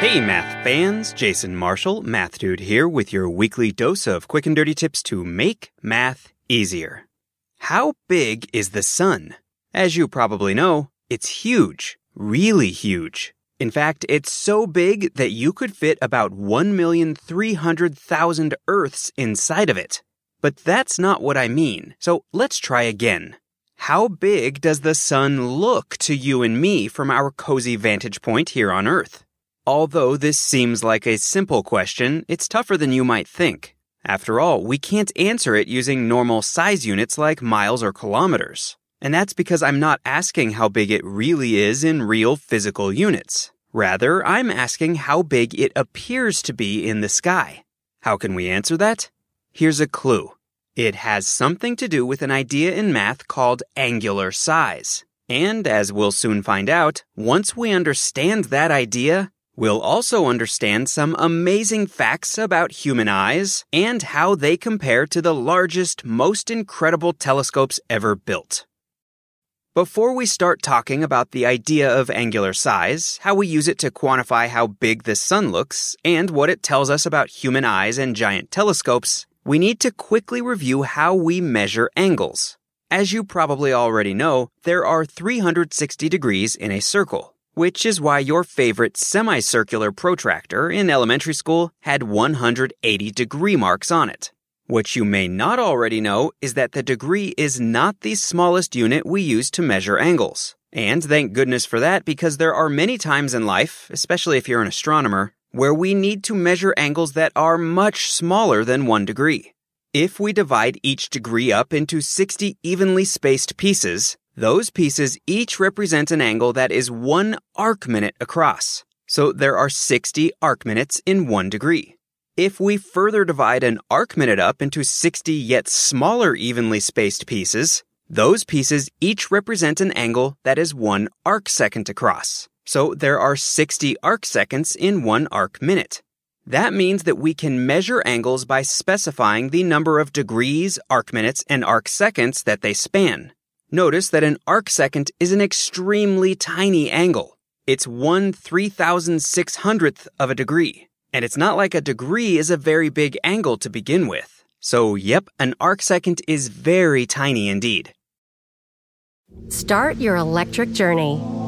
Hey, math fans! Jason Marshall, Math Dude here with your weekly dose of quick and dirty tips to make math easier. How big is the sun? As you probably know, it's huge, really huge. In fact, it's so big that you could fit about 1,300,000 Earths inside of it. But that's not what I mean, so let's try again. How big does the sun look to you and me from our cozy vantage point here on Earth? Although this seems like a simple question, it's tougher than you might think. After all, we can't answer it using normal size units like miles or kilometers. And that's because I'm not asking how big it really is in real physical units. Rather, I'm asking how big it appears to be in the sky. How can we answer that? Here's a clue. It has something to do with an idea in math called angular size. And as we'll soon find out, once we understand that idea, We'll also understand some amazing facts about human eyes and how they compare to the largest, most incredible telescopes ever built. Before we start talking about the idea of angular size, how we use it to quantify how big the sun looks, and what it tells us about human eyes and giant telescopes, we need to quickly review how we measure angles. As you probably already know, there are 360 degrees in a circle which is why your favorite semicircular protractor in elementary school had 180 degree marks on it. What you may not already know is that the degree is not the smallest unit we use to measure angles. And thank goodness for that because there are many times in life, especially if you're an astronomer, where we need to measure angles that are much smaller than one degree. If we divide each degree up into 60 evenly spaced pieces, those pieces each represent an angle that is one arc minute across. So there are 60 arc minutes in one degree. If we further divide an arc minute up into 60 yet smaller evenly spaced pieces, those pieces each represent an angle that is one arc second across. So there are 60 arc seconds in one arc minute. That means that we can measure angles by specifying the number of degrees, arc minutes, and arc seconds that they span. Notice that an arc second is an extremely tiny angle. It's 1 3600th of a degree. And it's not like a degree is a very big angle to begin with. So, yep, an arc second is very tiny indeed. Start your electric journey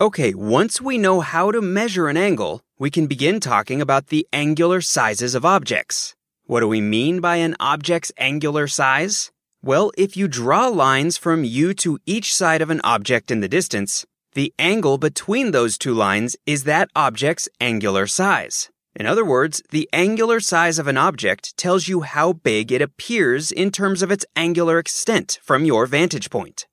Okay, once we know how to measure an angle, we can begin talking about the angular sizes of objects. What do we mean by an object's angular size? Well, if you draw lines from you to each side of an object in the distance, the angle between those two lines is that object's angular size. In other words, the angular size of an object tells you how big it appears in terms of its angular extent from your vantage point.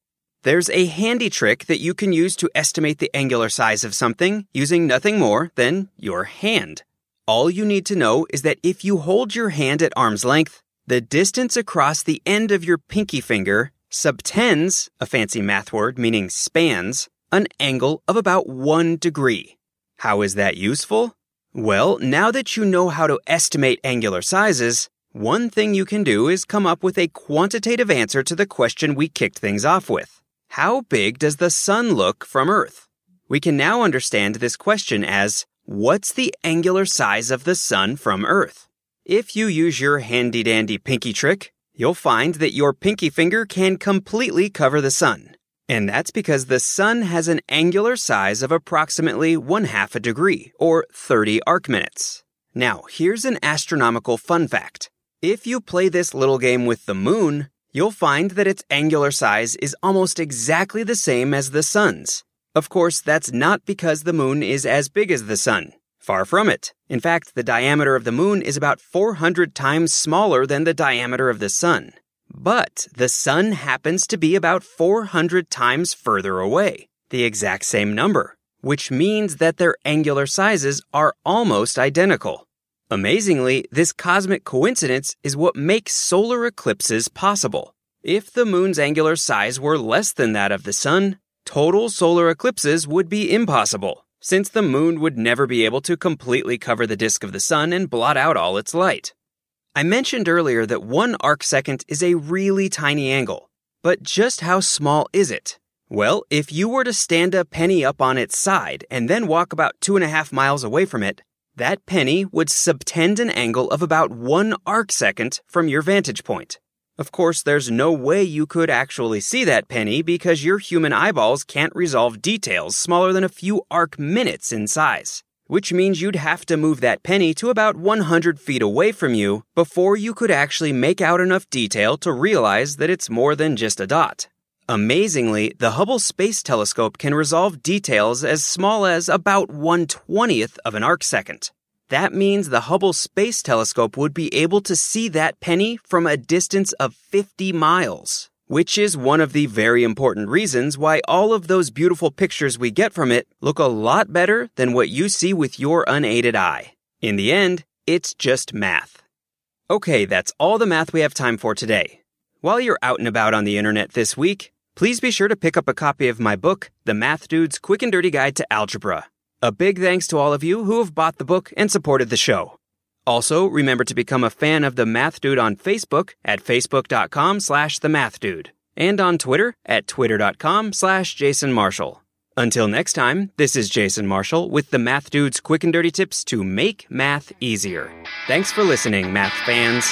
There's a handy trick that you can use to estimate the angular size of something using nothing more than your hand. All you need to know is that if you hold your hand at arm's length, the distance across the end of your pinky finger subtends, a fancy math word meaning spans, an angle of about one degree. How is that useful? Well, now that you know how to estimate angular sizes, one thing you can do is come up with a quantitative answer to the question we kicked things off with. How big does the sun look from Earth? We can now understand this question as What's the angular size of the sun from Earth? If you use your handy dandy pinky trick, you'll find that your pinky finger can completely cover the sun. And that's because the sun has an angular size of approximately one half a degree, or 30 arc minutes. Now, here's an astronomical fun fact. If you play this little game with the moon, you'll find that its angular size is almost exactly the same as the sun's. Of course, that's not because the moon is as big as the sun. Far from it. In fact, the diameter of the moon is about 400 times smaller than the diameter of the sun. But the sun happens to be about 400 times further away, the exact same number, which means that their angular sizes are almost identical. Amazingly, this cosmic coincidence is what makes solar eclipses possible. If the moon's angular size were less than that of the sun, total solar eclipses would be impossible since the moon would never be able to completely cover the disk of the sun and blot out all its light. I mentioned earlier that one arcsecond is a really tiny angle, but just how small is it? Well, if you were to stand a penny up on its side and then walk about two and a half miles away from it, that penny would subtend an angle of about one arcsecond from your vantage point. Of course, there's no way you could actually see that penny because your human eyeballs can't resolve details smaller than a few arc minutes in size, which means you'd have to move that penny to about 100 feet away from you before you could actually make out enough detail to realize that it's more than just a dot. Amazingly, the Hubble Space Telescope can resolve details as small as about 1/20th of an arcsecond. That means the Hubble Space Telescope would be able to see that penny from a distance of 50 miles, which is one of the very important reasons why all of those beautiful pictures we get from it look a lot better than what you see with your unaided eye. In the end, it's just math. Okay, that's all the math we have time for today. While you're out and about on the internet this week, please be sure to pick up a copy of my book, The Math Dude's Quick and Dirty Guide to Algebra. A big thanks to all of you who have bought the book and supported the show. Also, remember to become a fan of The Math Dude on Facebook at facebook.com slash The Math Dude and on Twitter at twitter.com slash Jason Marshall. Until next time, this is Jason Marshall with The Math Dude's quick and dirty tips to make math easier. Thanks for listening, math fans.